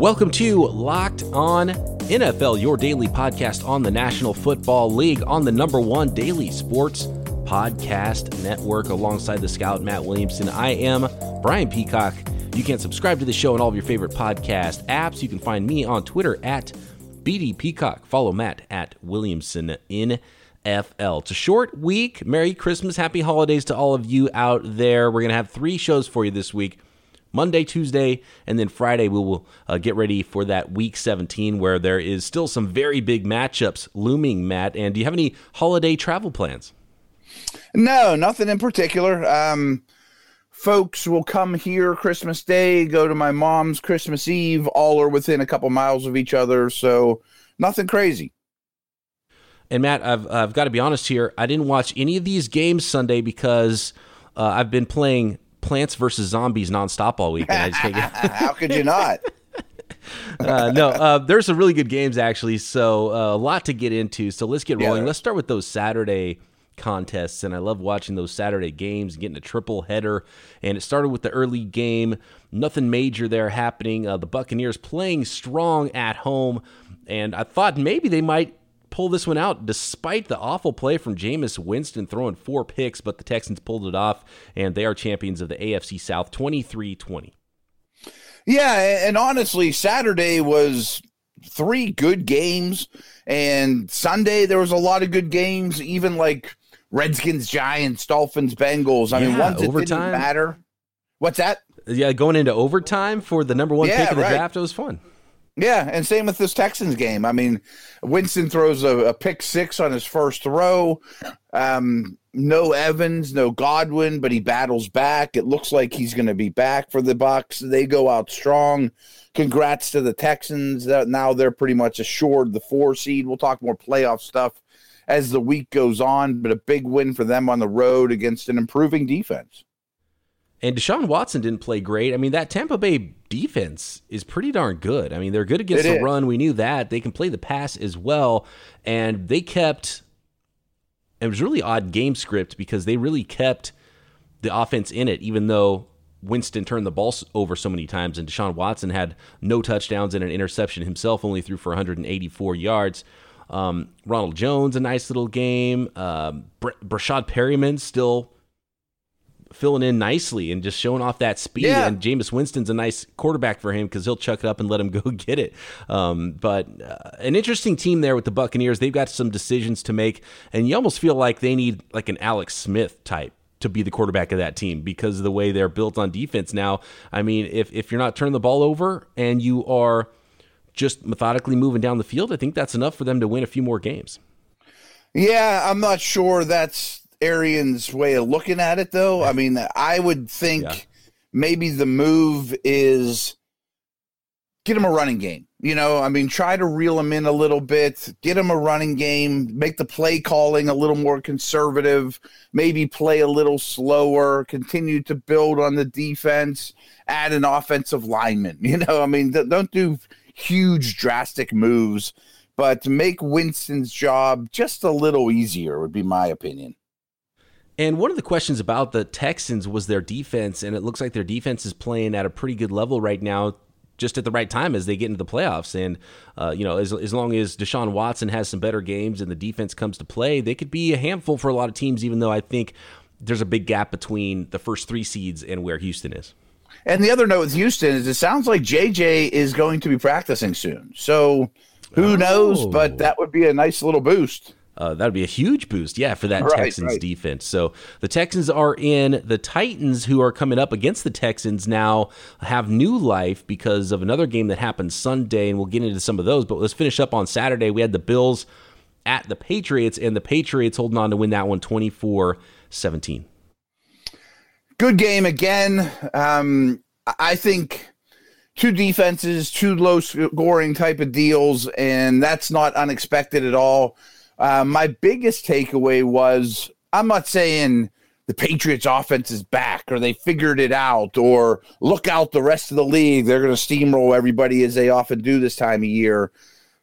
Welcome to Locked On NFL, your daily podcast on the National Football League on the number one daily sports podcast network alongside the scout Matt Williamson. I am Brian Peacock. You can subscribe to the show on all of your favorite podcast apps. You can find me on Twitter at BD Peacock. Follow Matt at Williamson in. It's a short week. Merry Christmas. Happy holidays to all of you out there. We're going to have three shows for you this week. Monday, Tuesday, and then Friday, we will uh, get ready for that week 17 where there is still some very big matchups looming, Matt. And do you have any holiday travel plans? No, nothing in particular. Um, folks will come here Christmas Day, go to my mom's Christmas Eve. All are within a couple miles of each other. So nothing crazy. And Matt, I've, I've got to be honest here. I didn't watch any of these games Sunday because uh, I've been playing Plants versus Zombies nonstop all week. And I just can't get... How could you not? uh, no, uh, there's some really good games actually. So uh, a lot to get into. So let's get rolling. Yeah. Let's start with those Saturday contests, and I love watching those Saturday games, getting a triple header. And it started with the early game. Nothing major there happening. Uh, the Buccaneers playing strong at home, and I thought maybe they might pull this one out despite the awful play from Jameis Winston throwing four picks, but the Texans pulled it off, and they are champions of the AFC South 23 20. Yeah, and honestly, Saturday was three good games, and Sunday there was a lot of good games, even like Redskins, Giants, Dolphins, Bengals. I yeah, mean, once overtime. it didn't matter. What's that? Yeah, going into overtime for the number one yeah, pick in the right. draft, it was fun. Yeah, and same with this Texans game. I mean, Winston throws a, a pick six on his first throw. Um, no Evans, no Godwin, but he battles back. It looks like he's going to be back for the Bucs. They go out strong. Congrats to the Texans. Now they're pretty much assured the four seed. We'll talk more playoff stuff as the week goes on, but a big win for them on the road against an improving defense. And Deshaun Watson didn't play great. I mean, that Tampa Bay defense is pretty darn good. I mean, they're good against it the is. run. We knew that. They can play the pass as well. And they kept it was really odd game script because they really kept the offense in it, even though Winston turned the ball over so many times and Deshaun Watson had no touchdowns and an interception himself, only threw for 184 yards. Um, Ronald Jones, a nice little game. Um, Br- Breshad Perriman still filling in nicely and just showing off that speed. Yeah. And Jameis Winston's a nice quarterback for him because he'll chuck it up and let him go get it. Um, but uh, an interesting team there with the Buccaneers. They've got some decisions to make, and you almost feel like they need like an Alex Smith type to be the quarterback of that team because of the way they're built on defense now. I mean, if if you're not turning the ball over and you are just methodically moving down the field, I think that's enough for them to win a few more games. Yeah, I'm not sure that's Arians' way of looking at it, though. I mean, I would think yeah. maybe the move is get him a running game. You know, I mean, try to reel him in a little bit, get him a running game, make the play calling a little more conservative, maybe play a little slower, continue to build on the defense, add an offensive lineman. You know, I mean, don't do huge, drastic moves, but make Winston's job just a little easier, would be my opinion. And one of the questions about the Texans was their defense, and it looks like their defense is playing at a pretty good level right now, just at the right time as they get into the playoffs. And, uh, you know, as, as long as Deshaun Watson has some better games and the defense comes to play, they could be a handful for a lot of teams, even though I think there's a big gap between the first three seeds and where Houston is. And the other note with Houston is it sounds like JJ is going to be practicing soon. So who oh. knows? But that would be a nice little boost. Uh, that would be a huge boost, yeah, for that right, Texans right. defense. So the Texans are in. The Titans, who are coming up against the Texans now, have new life because of another game that happened Sunday, and we'll get into some of those. But let's finish up on Saturday. We had the Bills at the Patriots, and the Patriots holding on to win that one 24 17. Good game again. Um, I think two defenses, two low scoring type of deals, and that's not unexpected at all. Uh, my biggest takeaway was I'm not saying the Patriots offense is back or they figured it out or look out the rest of the league. They're going to steamroll everybody as they often do this time of year.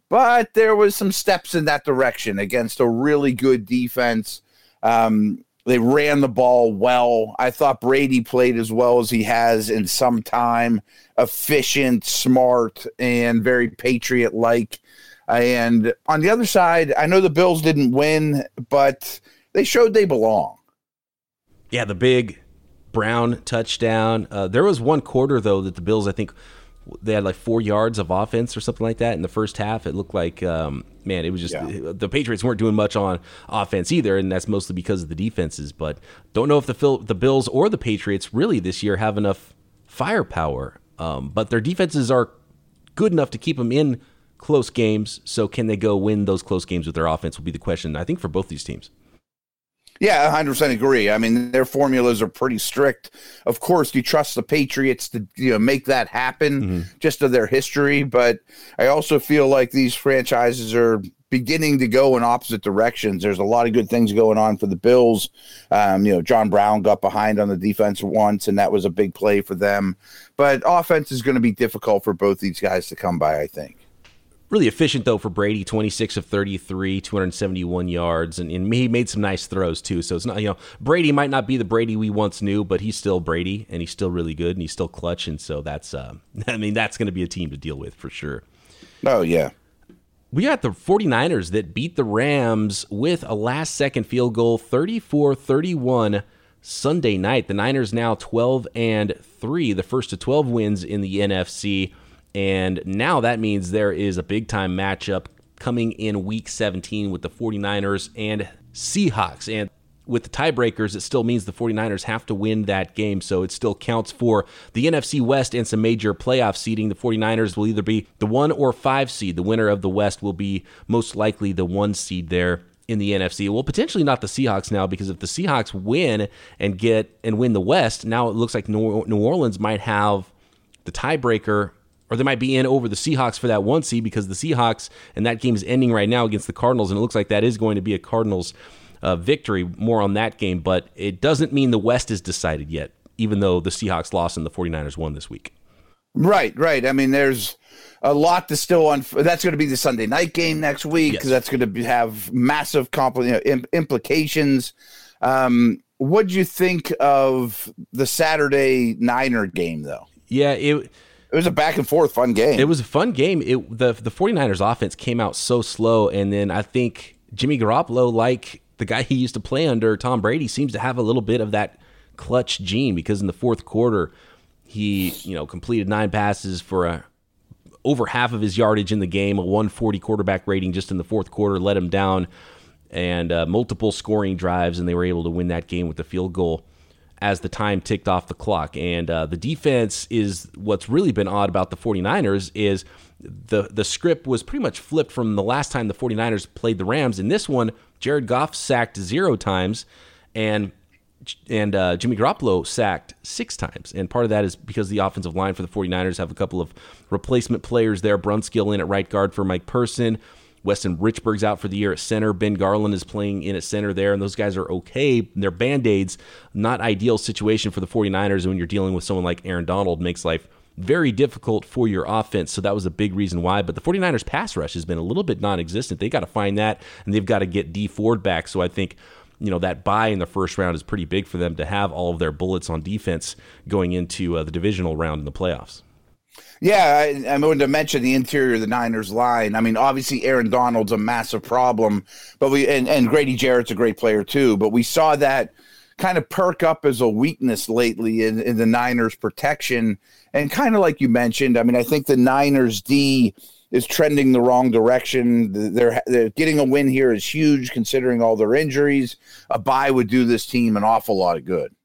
But there was some steps in that direction against a really good defense. Um, They ran the ball well. I thought Brady played as well as he has in some time. Efficient, smart, and very patriot like. And on the other side, I know the Bills didn't win, but they showed they belong. Yeah, the big Brown touchdown. Uh, there was one quarter though that the Bills, I think, they had like four yards of offense or something like that in the first half. It looked like, um, man, it was just yeah. the Patriots weren't doing much on offense either, and that's mostly because of the defenses. But don't know if the the Bills or the Patriots really this year have enough firepower. Um, but their defenses are good enough to keep them in close games. So can they go win those close games with their offense? Will be the question. I think for both these teams. Yeah, 100% agree. I mean, their formulas are pretty strict. Of course, you trust the Patriots to you know make that happen mm-hmm. just of their history, but I also feel like these franchises are beginning to go in opposite directions. There's a lot of good things going on for the Bills. Um, you know, John Brown got behind on the defense once, and that was a big play for them. But offense is going to be difficult for both these guys to come by, I think really efficient though for Brady, 26 of 33, 271 yards, and, and, he made some nice throws too. So it's not you know Brady might not be the Brady we once knew, but he's still Brady and he's still really good and he's still clutch, and so that's uh, I mean that's going to be a team to deal with for sure. Oh yeah. We got the 49ers that beat the Rams with a last second field goal 34-31 Sunday night. The Niners now 12 and 3, the first to 12 wins in the NFC. And now that means there is a big time matchup coming in week 17 with the 49ers and Seahawks. And with the tiebreakers, it still means the 49ers have to win that game. So it still counts for the NFC West and some major playoff seeding. The 49ers will either be the one or five seed. The winner of the West will be most likely the one seed there in the NFC. Well, potentially not the Seahawks now because if the Seahawks win and get and win the West, now it looks like New Orleans might have the tiebreaker or they might be in over the Seahawks for that one seed because the Seahawks and that game is ending right now against the Cardinals, and it looks like that is going to be a Cardinals uh, victory. More on that game, but it doesn't mean the West is decided yet, even though the Seahawks lost and the 49ers won this week. Right, right. I mean, there's a lot to still on. That's going to be the Sunday night game next week because yes. that's going to be, have massive compl- you know, implications. Um, what do you think of the Saturday Niner game, though? Yeah, it it was a back and forth fun game. It was a fun game. It the the 49ers offense came out so slow and then I think Jimmy Garoppolo like the guy he used to play under Tom Brady seems to have a little bit of that clutch gene because in the fourth quarter he, you know, completed nine passes for a over half of his yardage in the game, a 140 quarterback rating just in the fourth quarter let him down and uh, multiple scoring drives and they were able to win that game with the field goal as the time ticked off the clock. And uh, the defense is what's really been odd about the 49ers is the the script was pretty much flipped from the last time the 49ers played the Rams. In this one, Jared Goff sacked zero times and and uh, Jimmy Garoppolo sacked six times. And part of that is because the offensive line for the 49ers have a couple of replacement players there. Brunskill in at right guard for Mike Person. Weston Richburg's out for the year at center. Ben Garland is playing in at center there, and those guys are okay. They're band aids, not ideal situation for the 49ers And when you're dealing with someone like Aaron Donald, makes life very difficult for your offense. So that was a big reason why. But the 49ers pass rush has been a little bit non existent. They got to find that, and they've got to get Dee Ford back. So I think you know that bye in the first round is pretty big for them to have all of their bullets on defense going into uh, the divisional round in the playoffs. Yeah, I, I wanted to mention the interior of the Niners line. I mean, obviously Aaron Donald's a massive problem, but we and, and Grady Jarrett's a great player too. But we saw that kind of perk up as a weakness lately in, in the Niners protection. And kind of like you mentioned, I mean, I think the Niners D is trending the wrong direction. They're, they're getting a win here is huge considering all their injuries. A bye would do this team an awful lot of good.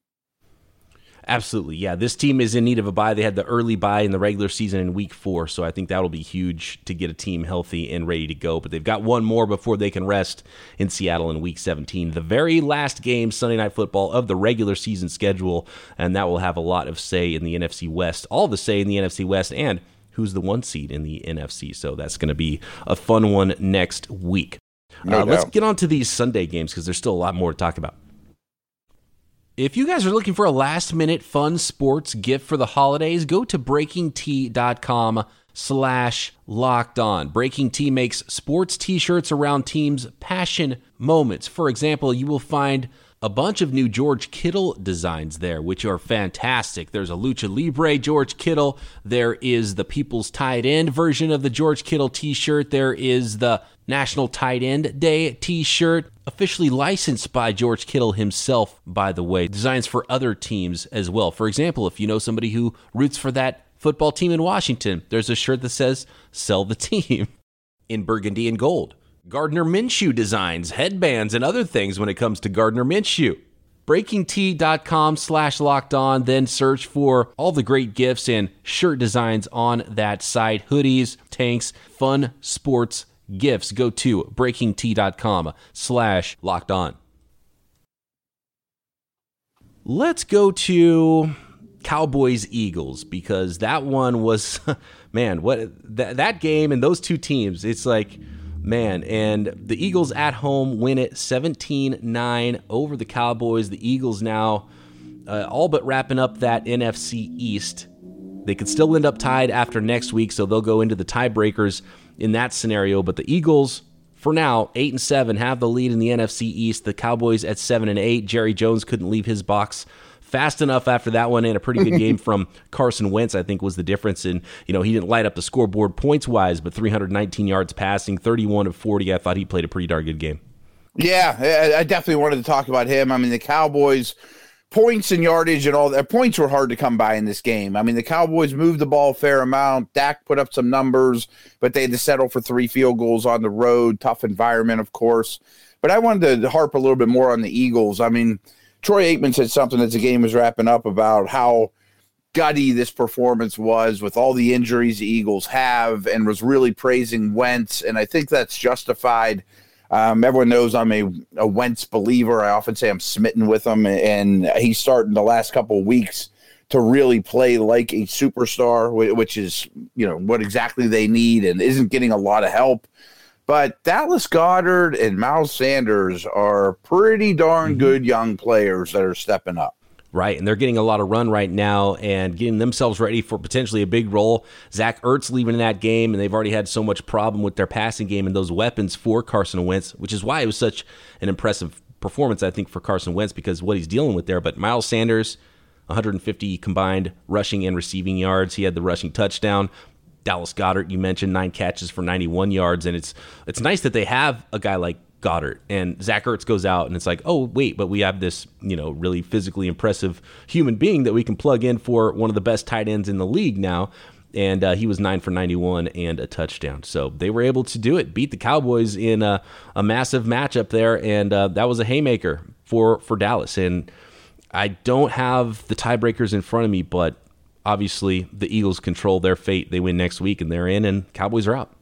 Absolutely. Yeah. This team is in need of a bye. They had the early bye in the regular season in week four. So I think that'll be huge to get a team healthy and ready to go. But they've got one more before they can rest in Seattle in week 17. The very last game, Sunday Night Football, of the regular season schedule. And that will have a lot of say in the NFC West, all the say in the NFC West, and who's the one seed in the NFC. So that's going to be a fun one next week. No uh, let's get on to these Sunday games because there's still a lot more to talk about. If you guys are looking for a last minute fun sports gift for the holidays, go to breakingt.com slash locked on. Breaking T makes sports t-shirts around teams' passion moments. For example, you will find a bunch of new George Kittle designs there, which are fantastic. There's a Lucha Libre George Kittle. There is the People's Tight End version of the George Kittle t shirt. There is the National Tight End Day t shirt, officially licensed by George Kittle himself, by the way. Designs for other teams as well. For example, if you know somebody who roots for that football team in Washington, there's a shirt that says, Sell the team in burgundy and gold. Gardner Minshew designs, headbands, and other things when it comes to Gardner Minshew. BreakingT.com slash locked on, then search for all the great gifts and shirt designs on that site hoodies, tanks, fun sports gifts. Go to BreakingT.com slash locked on. Let's go to Cowboys Eagles because that one was, man, what that, that game and those two teams, it's like Man, and the Eagles at home win it 17 9 over the Cowboys. The Eagles now uh, all but wrapping up that NFC East. They could still end up tied after next week, so they'll go into the tiebreakers in that scenario. But the Eagles, for now, eight and seven, have the lead in the NFC East. The Cowboys at seven and eight. Jerry Jones couldn't leave his box fast enough after that one and a pretty good game from Carson Wentz, I think was the difference. And, you know, he didn't light up the scoreboard points wise, but 319 yards passing, 31 of 40. I thought he played a pretty darn good game. Yeah, I definitely wanted to talk about him. I mean, the Cowboys points and yardage and all that points were hard to come by in this game. I mean, the Cowboys moved the ball a fair amount. Dak put up some numbers, but they had to settle for three field goals on the road. Tough environment, of course. But I wanted to harp a little bit more on the Eagles. I mean, Troy Aikman said something as the game was wrapping up about how gutty this performance was with all the injuries the Eagles have and was really praising Wentz. And I think that's justified. Um, everyone knows I'm a, a Wentz believer. I often say I'm smitten with him, and he's starting the last couple weeks to really play like a superstar, which is you know what exactly they need, and isn't getting a lot of help. But Dallas Goedert and Miles Sanders are pretty darn mm-hmm. good young players that are stepping up. Right, and they're getting a lot of run right now and getting themselves ready for potentially a big role. Zach Ertz leaving in that game, and they've already had so much problem with their passing game and those weapons for Carson Wentz, which is why it was such an impressive performance, I think, for Carson Wentz because what he's dealing with there. But Miles Sanders, 150 combined rushing and receiving yards. He had the rushing touchdown. Dallas Goedert, you mentioned nine catches for 91 yards, and it's it's nice that they have a guy like Goedert and Zach Ertz goes out, and it's like, oh wait, but we have this you know really physically impressive human being that we can plug in for one of the best tight ends in the league now. And uh, he was nine for 91 and a touchdown. So they were able to do it, beat the Cowboys in a, a massive matchup there, and uh, that was a haymaker for for Dallas. And I don't have the tiebreakers in front of me, but obviously the Eagles control their fate. They win next week and they're in, and Cowboys are out.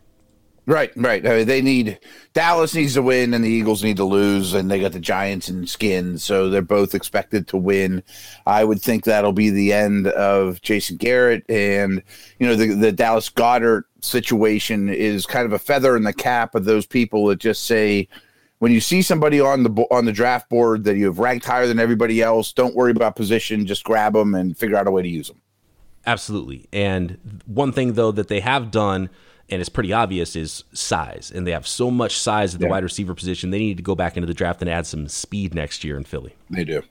Right, right. I mean, they need Dallas needs to win, and the Eagles need to lose, and they got the Giants and Skins, so they're both expected to win. I would think that'll be the end of Jason Garrett, and you know the the Dallas Goedert situation is kind of a feather in the cap of those people that just say when you see somebody on the on the draft board that you have ranked higher than everybody else, don't worry about position, just grab them and figure out a way to use them. Absolutely. And one thing though that they have done and it's pretty obvious is size. And they have so much size at the yeah. wide receiver position. They need to go back into the draft and add some speed next year in Philly. They do.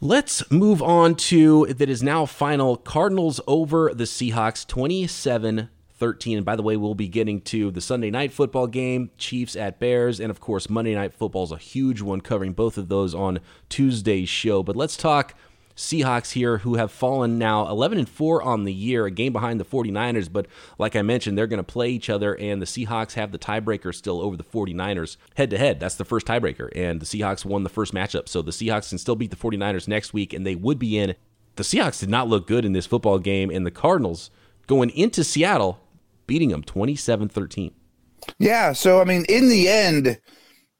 Let's move on to that is now final Cardinals over the Seahawks 27 13. And by the way, we'll be getting to the Sunday night football game, Chiefs at Bears, and of course, Monday night football is a huge one, covering both of those on Tuesday's show. But let's talk Seahawks here who have fallen now 11 and 4 on the year, a game behind the 49ers, but like I mentioned, they're going to play each other and the Seahawks have the tiebreaker still over the 49ers head to head. That's the first tiebreaker and the Seahawks won the first matchup. So the Seahawks can still beat the 49ers next week and they would be in. The Seahawks did not look good in this football game and the Cardinals going into Seattle beating them 27-13. Yeah, so I mean in the end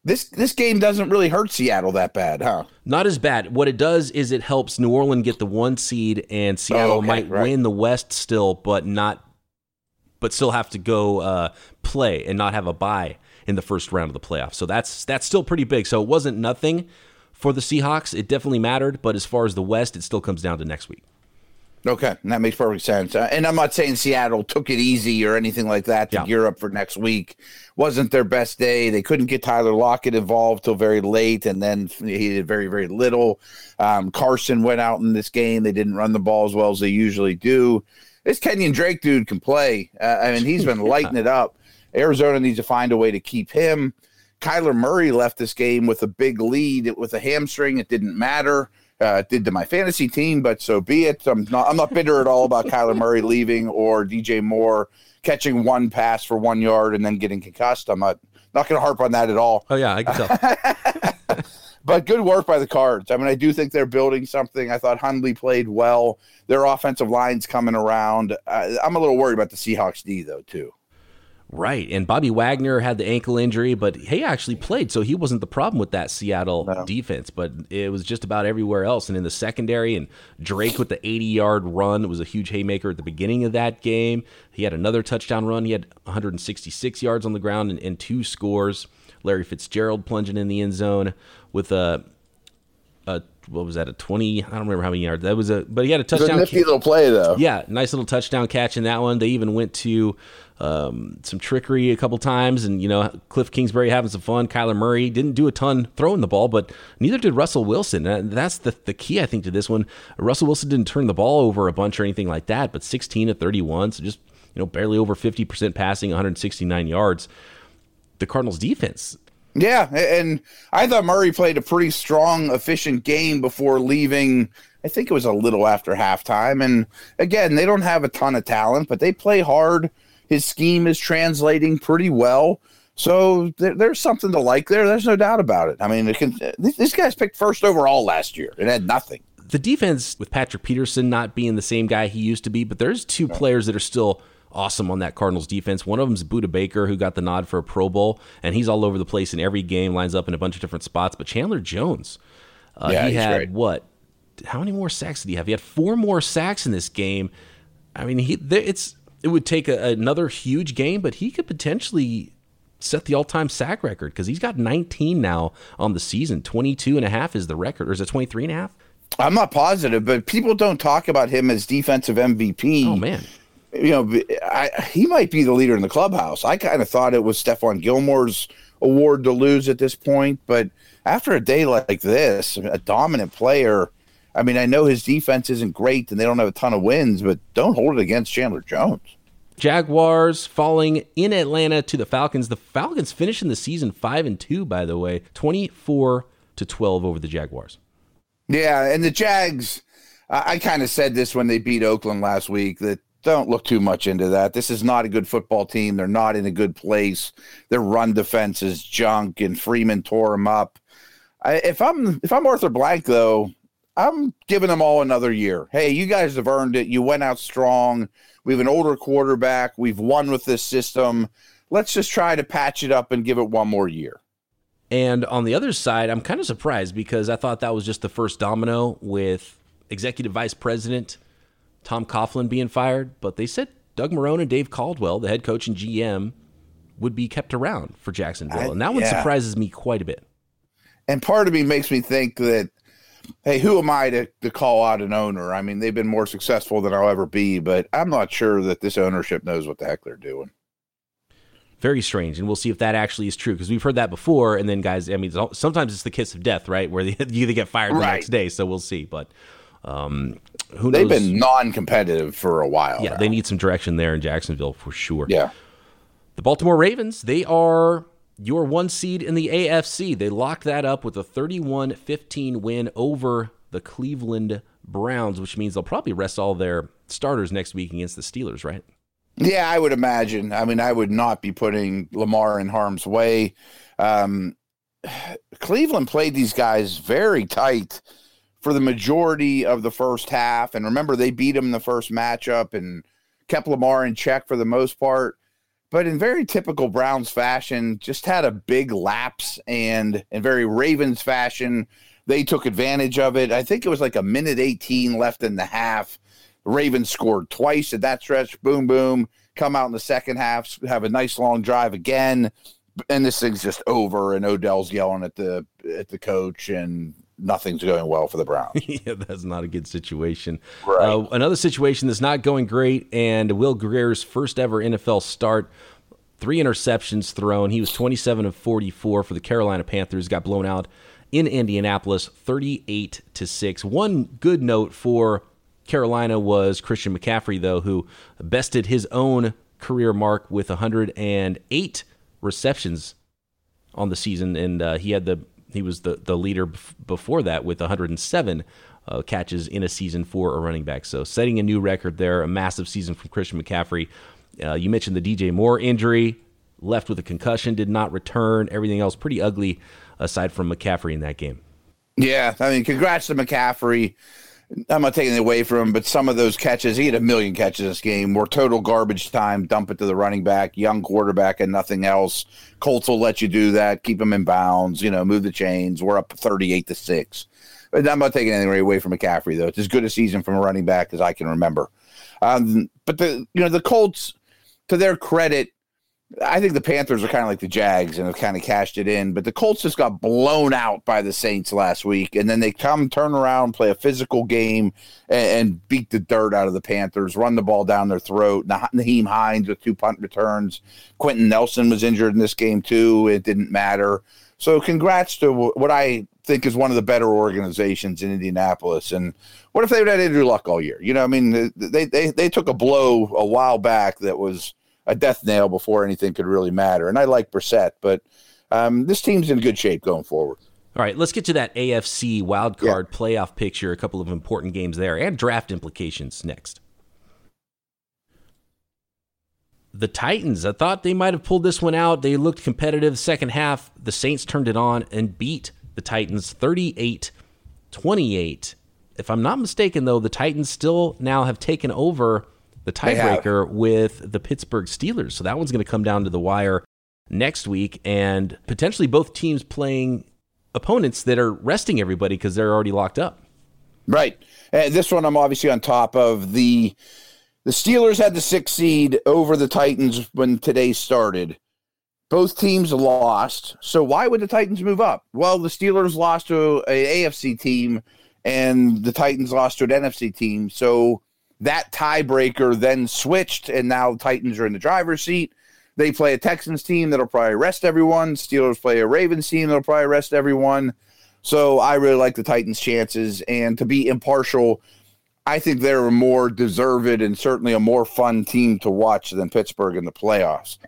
this this game doesn't really hurt Seattle that bad, huh? Not as bad. What it does is it helps New Orleans get the one seed, and Seattle oh, okay, might right. win the West still, but not, but still have to go uh, play and not have a bye in the first round of the playoffs. So that's that's still pretty big. So it wasn't nothing for the Seahawks. It definitely mattered, but as far as the West, it still comes down to next week. Okay, and that makes perfect sense. Uh, and I'm not saying Seattle took it easy or anything like that to yeah. gear up for next week. Wasn't their best day. They couldn't get Tyler Lockett involved till very late, and then he did very, very little. Um, Carson went out in this game. They didn't run the ball as well as they usually do. This Kenyan Drake dude can play. Uh, I mean, he's been lighting it up. Arizona needs to find a way to keep him. Kyler Murray left this game with a big lead with a hamstring. It didn't matter uh, did to my fantasy team, but so be it. I'm not I'm not bitter at all about Kyler Murray leaving or DJ Moore catching one pass for one yard and then getting concussed. I'm not not going to harp on that at all. Oh yeah, I can tell. but good work by the Cards. I mean, I do think they're building something. I thought Hundley played well. Their offensive line's coming around. Uh, I'm a little worried about the Seahawks D though too. Right. And Bobby Wagner had the ankle injury, but he actually played, so he wasn't the problem with that Seattle no. defense. But it was just about everywhere else. And in the secondary, and Drake with the 80 yard run was a huge haymaker at the beginning of that game. He had another touchdown run. He had 166 yards on the ground and, and two scores. Larry Fitzgerald plunging in the end zone with a a what was that a 20 i don't remember how many yards. That was a but he had a touchdown a nifty little play though. Yeah nice little touchdown catch in that one. They even went to um, some trickery a couple times and you know cliff kingsbury having some fun. Kyler murray didn't do a ton throwing the ball but neither did russell wilson. And that's the, the key i think to this one. Russell wilson didn't turn the ball over a bunch or anything like that but 16 to 31 so just you know barely over 50% passing 169 yards. The cardinals defense yeah, and I thought Murray played a pretty strong, efficient game before leaving. I think it was a little after halftime. And again, they don't have a ton of talent, but they play hard. His scheme is translating pretty well. So there, there's something to like there. There's no doubt about it. I mean, it can, this guy's picked first overall last year and had nothing. The defense with Patrick Peterson not being the same guy he used to be, but there's two players that are still – awesome on that Cardinals defense. One of them is Budda Baker, who got the nod for a Pro Bowl, and he's all over the place in every game, lines up in a bunch of different spots. But Chandler Jones, uh, yeah, he had what? How many more sacks did he have? He had four more sacks in this game. I mean, he it's it would take a, another huge game, but he could potentially set the all-time sack record because he's got 19 now on the season. 22 and a half is the record, or is it 23 and a half? I'm not positive, but people don't talk about him as defensive MVP. Oh man, you know, I, he might be the leader in the clubhouse. I kind of thought it was Stephon Gilmore's award to lose at this point, but after a day like this, a dominant player. I mean, I know his defense isn't great and they don't have a ton of wins, but don't hold it against Chandler Jones. Jaguars falling in Atlanta to the Falcons. The Falcons finishing the season five and two, by the way, twenty four to twelve over the Jaguars. Yeah, and the Jags. I kind of said this when they beat Oakland last week that don't look too much into that. This is not a good football team. They're not in a good place. Their run defense is junk, and Freeman tore them up. I, if I'm if I'm Arthur Blank though, I'm giving them all another year. Hey, you guys have earned it. You went out strong. We have an older quarterback. We've won with this system. Let's just try to patch it up and give it one more year. And on the other side, I'm kind of surprised because I thought that was just the first domino with executive vice president Tom Coughlin being fired, but they said Doug Marrone and Dave Caldwell, the head coach and GM, would be kept around for Jacksonville. I, and that one yeah. surprises me quite a bit. And part of me makes me think that, hey, who am I to, to call out an owner? I mean, they've been more successful than I'll ever be, but I'm not sure that this ownership knows what the heck they're doing. Very strange, and we'll see if that actually is true because we've heard that before. And then, guys, I mean, sometimes it's the kiss of death, right? Where they, you get fired the next day. So we'll see. But um, who They've knows? been non-competitive for a while. Yeah, now. they need some direction there in Jacksonville for sure. Yeah. The Baltimore Ravens, they are your one seed in the AFC. They locked that up with a 31-15 win over the Cleveland Browns, which means they'll probably rest all their starters next week against the Steelers, right? Yeah, I would imagine. I mean, I would not be putting Lamar in harm's way. Um, Cleveland played these guys very tight for the majority of the first half. And remember, they beat him in the first matchup and kept Lamar in check for the most part. But in very typical Browns fashion, just had a big lapse. And in very Ravens fashion, they took advantage of it. I think it was like a minute 18 left in the half. Ravens scored twice at that stretch. Boom, boom. Come out in the second half, have a nice long drive again. And this thing's just over, and Odell's yelling at the at the coach, and nothing's going well for the Browns. yeah, that's not a good situation. Right. Uh, another situation that's not going great, and Will Grier's first ever NFL start. Three interceptions thrown. He was 27 of 44 for the Carolina Panthers. Got blown out in Indianapolis, 38 to six. One good note for Carolina was Christian McCaffrey, though, who bested his own career mark with 108 receptions on the season, and uh, he had the he was the the leader before that with 107 uh, catches in a season for a running back. So setting a new record there, a massive season from Christian McCaffrey. Uh, you mentioned the DJ Moore injury, left with a concussion, did not return. Everything else pretty ugly aside from McCaffrey in that game. Yeah, I mean, congrats to McCaffrey. I'm not taking it away from him, but some of those catches, he had a million catches this game, were total garbage time. Dump it to the running back, young quarterback, and nothing else. Colts will let you do that, keep them in bounds, you know, move the chains. We're up 38 to 6. But I'm not taking anything away from McCaffrey, though. It's as good a season from a running back as I can remember. Um, but the you know, the Colts, to their credit, I think the Panthers are kind of like the Jags and have kind of cashed it in, but the Colts just got blown out by the Saints last week, and then they come turn around, play a physical game, and, and beat the dirt out of the Panthers, run the ball down their throat. Nah- Nyheim Hines with two punt returns. Quenton Nelson was injured in this game too. It didn't matter. So congrats to what I think is one of the better organizations in Indianapolis. And what if they had Andrew Luck all year? You know, I mean, they they they took a blow a while back that was a death nail before anything could really matter. And I like Brissett, but um, this team's in good shape going forward. All right, let's get to that AFC wildcard yeah. playoff picture. A couple of important games there and draft implications next. The Titans, I thought they might have pulled this one out. They looked competitive second half. The Saints turned it on and beat the Titans 38 28. If I'm not mistaken, though, the Titans still now have taken over the tiebreaker with the Pittsburgh Steelers. So that one's going to come down to the wire next week, and potentially both teams playing opponents that are resting everybody because they're already locked up. Right. And this one I'm obviously on top of. The the Steelers had the 6 seed over the Titans when today started. Both teams lost. So why would the Titans move up? Well, the Steelers lost to an AFC team and the Titans lost to an NFC team. So that tiebreaker then switched, and now Titans are in the driver's seat. They play a Texans team that'll probably rest everyone. Steelers play a Ravens team that'll probably rest everyone. So I really like the Titans' chances. And to be impartial, I think they're a more deserved and certainly a more fun team to watch than Pittsburgh in the playoffs.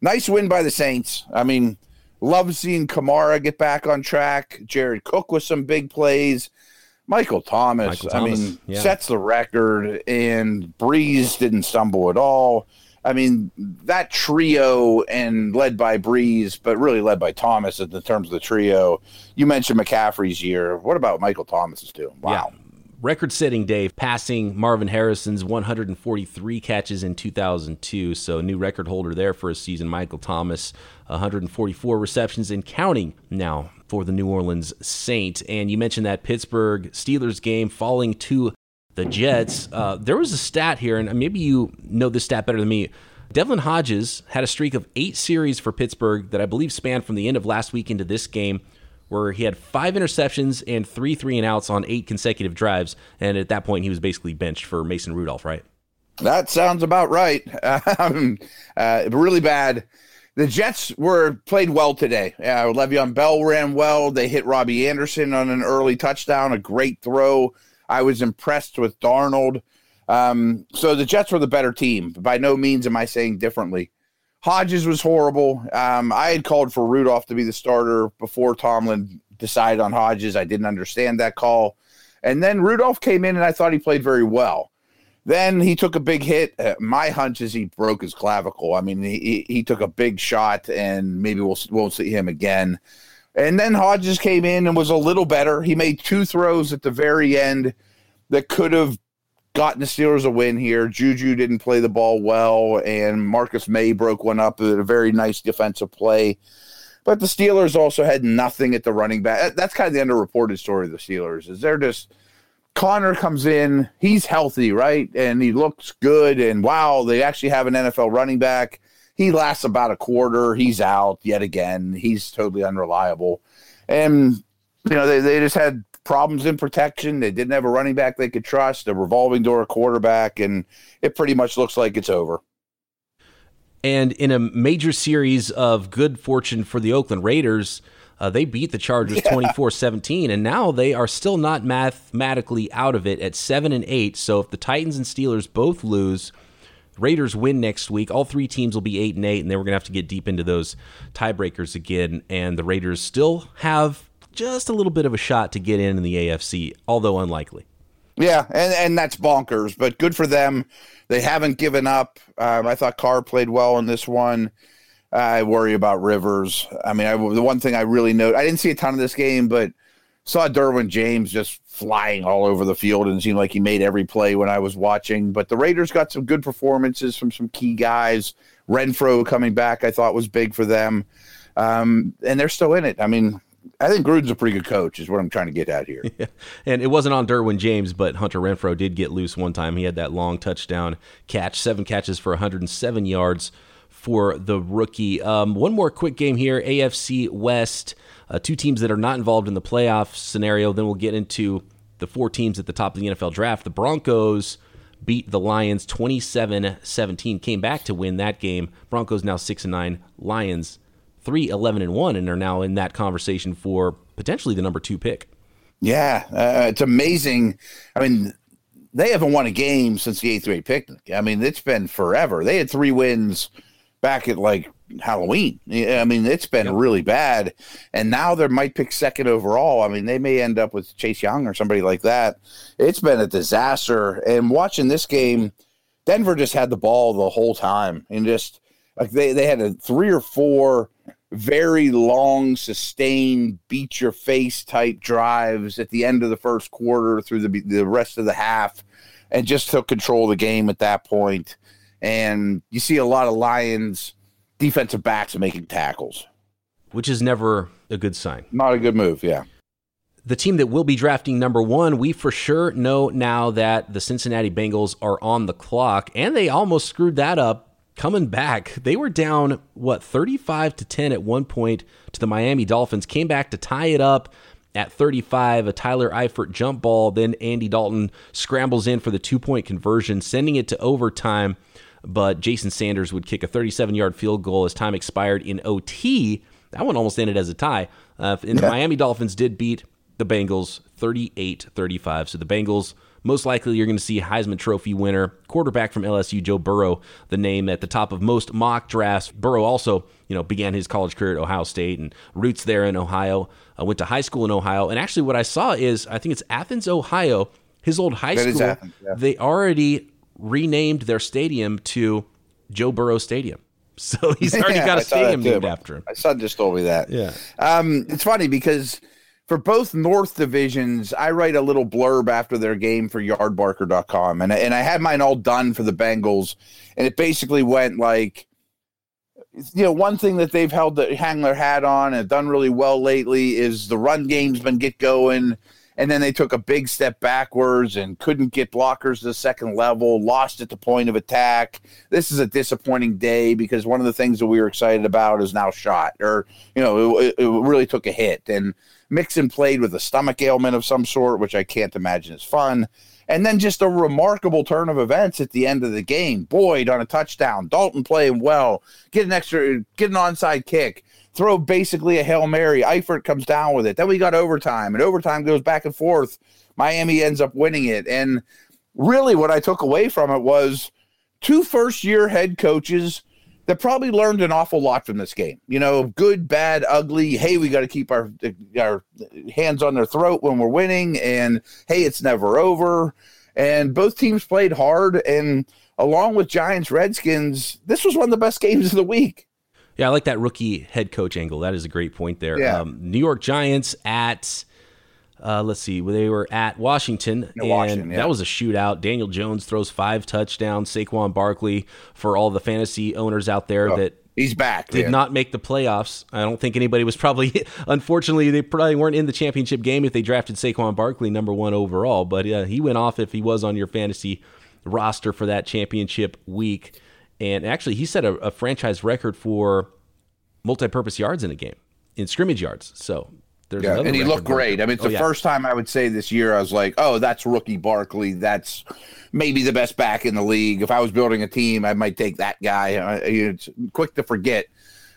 Nice win by the Saints. I mean, love seeing Kamara get back on track. Jared Cook with some big plays. Michael Thomas, Michael Thomas I mean, yeah. sets the record, and Brees didn't stumble at all. I mean, that trio and led by Brees, but really led by Thomas in terms of the trio. You mentioned McCaffrey's year. What about Michael Thomas's doing? Wow. Yeah. Record setting, day, passing Marvin Harrison's 143 catches in 2002. So, new record holder there for a season. Michael Thomas, 144 receptions and counting now for the New Orleans Saints. And you mentioned that Pittsburgh Steelers game falling to the Jets. Uh, there was a stat here, and maybe you know this stat better than me. Devlin Hodges had a streak of eight series for Pittsburgh that I believe spanned from the end of last week into this game, where he had five interceptions and three three and outs on eight consecutive drives. And at that point, he was basically benched for Mason Rudolph, right? That sounds about right. Um, uh, really bad the Jets were played well today. Uh, Le'Veon Bell ran well. They hit Robbie Anderson on an early touchdown, a great throw. I was impressed with Darnold. Um, so the Jets were the better team. By no means am I saying differently. Hodges was horrible. Um, I had called for Rudolph to be the starter before Tomlin decided on Hodges. I didn't understand that call. And then Rudolph came in, and I thought he played very well. Then he took a big hit. Uh, my hunch is he broke his clavicle. I mean, he he took a big shot, and maybe we'll won't see him again. And then Hodges came in and was a little better. He made two throws at the very end that could have gotten the Steelers a win here. Juju didn't play the ball well, and Marcus Maye broke one up at a very nice defensive play. But the Steelers also had nothing at the running back. That's kind of the underreported story of the Steelers. Is they're just – Connor comes in, he's healthy, right? And he looks good. And wow, they actually have an NFL running back. He lasts about a quarter. He's out yet again. He's totally unreliable. And, you know, they, they just had problems in protection. They didn't have a running back they could trust, a revolving door quarterback, and it pretty much looks like it's over. And in a major series of good fortune for the Oakland Raiders, uh, they beat the Chargers 24 17, and now they are still not mathematically out of it at 7 and 8. So if the Titans and Steelers both lose, Raiders win next week, all three teams will be 8 and 8, and then we're going to have to get deep into those tiebreakers again. And the Raiders still have just a little bit of a shot to get in in the AFC, although unlikely. Yeah, and, and that's bonkers, but good for them. They haven't given up. Um, I thought Carr played well in this one. I worry about Rivers. I mean, I, the one thing I really note, I didn't see a ton of this game, but saw Derwin James just flying all over the field and seemed like he made every play when I was watching. But the Raiders got some good performances from some key guys. Renfrow coming back, I thought was big for them. Um, and they're still in it. I mean, I think Gruden's a pretty good coach, is what I'm trying to get at here. Yeah. And it wasn't on Derwin James, but Hunter Renfrow did get loose one time. He had that long touchdown catch, seven catches for 107 yards for the rookie. Um, one more quick game here AFC West, uh, two teams that are not involved in the playoff scenario. Then we'll get into the four teams at the top of the NFL draft. The Broncos beat the Lions 27 17, came back to win that game. Broncos now 6 and 9, Lions 3 11 and 1, and are now in that conversation for potentially the number two pick. Yeah, uh, it's amazing. I mean, they haven't won a game since the 8th grade picnic. I mean, it's been forever. They had three wins back at like Halloween. I mean, it's been yep. really bad. And now they might pick second overall. I mean, they may end up with Chase Young or somebody like that. It's been a disaster. And watching this game, Denver just had the ball the whole time and just like they, they had a three or four very long, sustained, beat your face type drives at the end of the first quarter through the, the rest of the half and just took control of the game at that point and you see a lot of Lions defensive backs making tackles, which is never a good sign. Not a good move, yeah. The team that will be drafting number one, we for sure know now that the Cincinnati Bengals are on the clock, and they almost screwed that up coming back. They were down, what, 35 to 10 at one point to the Miami Dolphins, came back to tie it up at 35, a Tyler Eifert jump ball. Then Andy Dalton scrambles in for the two point conversion, sending it to overtime but Jason Sanders would kick a 37 yard field goal as time expired in OT. That one almost ended as a tie. Uh, and yeah. the Miami Dolphins did beat the Bengals 38 35. So the Bengals, most likely, you're going to see Heisman Trophy winner, quarterback from LSU, Joe Burrow, the name at the top of most mock drafts. Burrow also, you know, began his college career at Ohio State and roots there in Ohio. Uh, went to high school in Ohio. And actually, what I saw is, I think it's Athens, Ohio, his old high that school. Athens, yeah. They already renamed their stadium to Joe Burrow Stadium. So he's already yeah, got a stadium named after him. My son just told me that. Yeah. Um, it's funny because for both North divisions, I write a little blurb after their game for yardbarker.com. And, and I had mine all done for the Bengals. And it basically went like, you know, one thing that they've held to hang their hat on and done really well lately is the run game's been get going and then they took a big step backwards and couldn't get blockers to the second level, lost at the point of attack. This is a disappointing day because one of the things that we were excited about is now shot, or, you know, it, it really took a hit. And Mixon played with a stomach ailment of some sort, which I can't imagine is fun. And then just a remarkable turn of events at the end of the game. Boyd on a touchdown, Dalton playing well, get an extra, get an onside kick throw basically a Hail Mary. Eifert comes down with it. Then we got overtime, and overtime goes back and forth. Miami ends up winning it. And really, what I took away from it was two first year head coaches that probably learned an awful lot from this game. You know, good, bad, ugly. Hey, we got to keep our our hands on their throat when we're winning, and hey, it's never over. And both teams played hard, and along with Giants Redskins, this was one of the best games of the week. Yeah, I like that rookie head coach angle. That is a great point there. Yeah. Um, New York Giants at uh, let's see, they were at Washington, and Washington, yeah. that was a shootout. Daniel Jones throws five touchdowns. Saquon Barkley, for all the fantasy owners out there oh, that he's back, did man. not make the playoffs. I don't think anybody was probably, unfortunately, they probably weren't in the championship game if they drafted Saquon Barkley number one overall. But uh, he went off if he was on your fantasy roster for that championship week. And actually, he set a, a franchise record for multi-purpose yards in a game, in scrimmage yards. So There's yeah, and he looked great. I mean, it's oh, the yeah. first time I would say this year I was like, "Oh, that's rookie Barkley. That's maybe the best back in the league. If I was building a team, I might take that guy." It's quick to forget,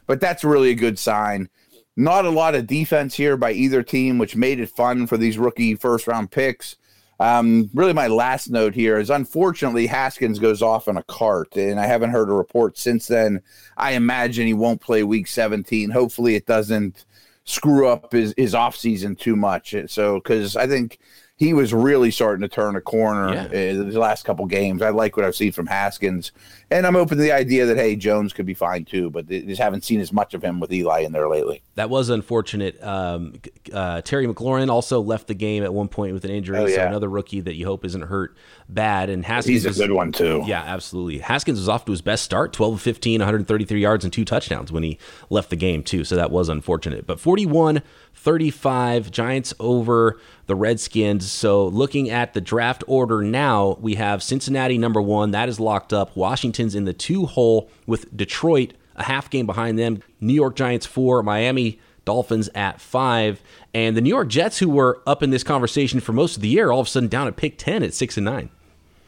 but that's really a good sign. Not a lot of defense here by either team, which made it fun for these rookie first round picks. Um, really, my last note here is unfortunately Haskins goes off in a cart, and I haven't heard a report since then. I imagine he won't play Week 17. Hopefully, it doesn't screw up his his off season too much. So, because I think he was really starting to turn a corner yeah. in the last couple games. I like what I've seen from Haskins, and I'm open to the idea that hey, Jones could be fine too, but they just haven't seen as much of him with Eli in there lately. That was unfortunate. Um, uh, Terry McLaurin also left the game at one point with an injury, oh, yeah. so another rookie that you hope isn't hurt bad. And Haskins, he's a good one too. Yeah, absolutely. Haskins was off to his best start, 12 of 15, 133 yards and two touchdowns when he left the game too. So that was unfortunate. But 41 35 Giants over the Redskins. So looking at the draft order now, we have Cincinnati number one. That is locked up. Washington's in the two hole with Detroit a half game behind them. New York Giants four, Miami Dolphins at five, and the New York Jets, who were up in this conversation for most of the year, all of a sudden down at pick ten at six and nine.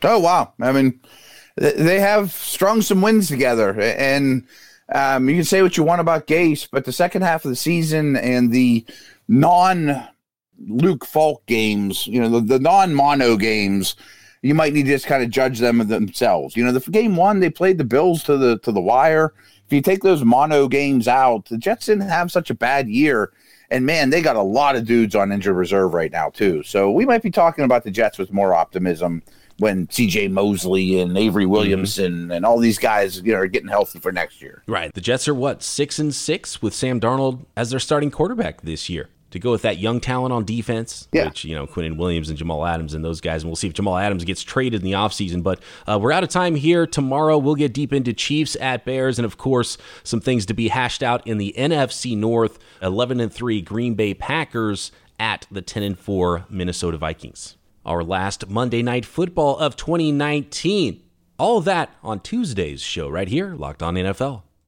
Oh wow! I mean, they have strung some wins together, and um, you can say what you want about Gase, but the second half of the season and the non Luke Falk games, you know, the, the non mono games, you might need to just kind of judge them themselves. You know, the game one, they played the Bills to the to the wire. If you take those mono games out, the Jets didn't have such a bad year. And man, they got a lot of dudes on injured reserve right now, too. So we might be talking about the Jets with more optimism when CJ Mosley and Avery Williamson mm-hmm. and all these guys you know, are getting healthy for next year. Right. The Jets are what, six and six with Sam Darnold as their starting quarterback this year to go with that young talent on defense, yeah. which, you know, Quinnen Williams and Jamal Adams and those guys. And we'll see if Jamal Adams gets traded in the offseason. But uh, we're out of time here. Tomorrow, we'll get deep into Chiefs at Bears and, of course, some things to be hashed out in the NFC North 11 and 3 Green Bay Packers at the 10 and 4 Minnesota Vikings. Our last Monday night football of 2019. All that on Tuesday's show right here, Locked On NFL.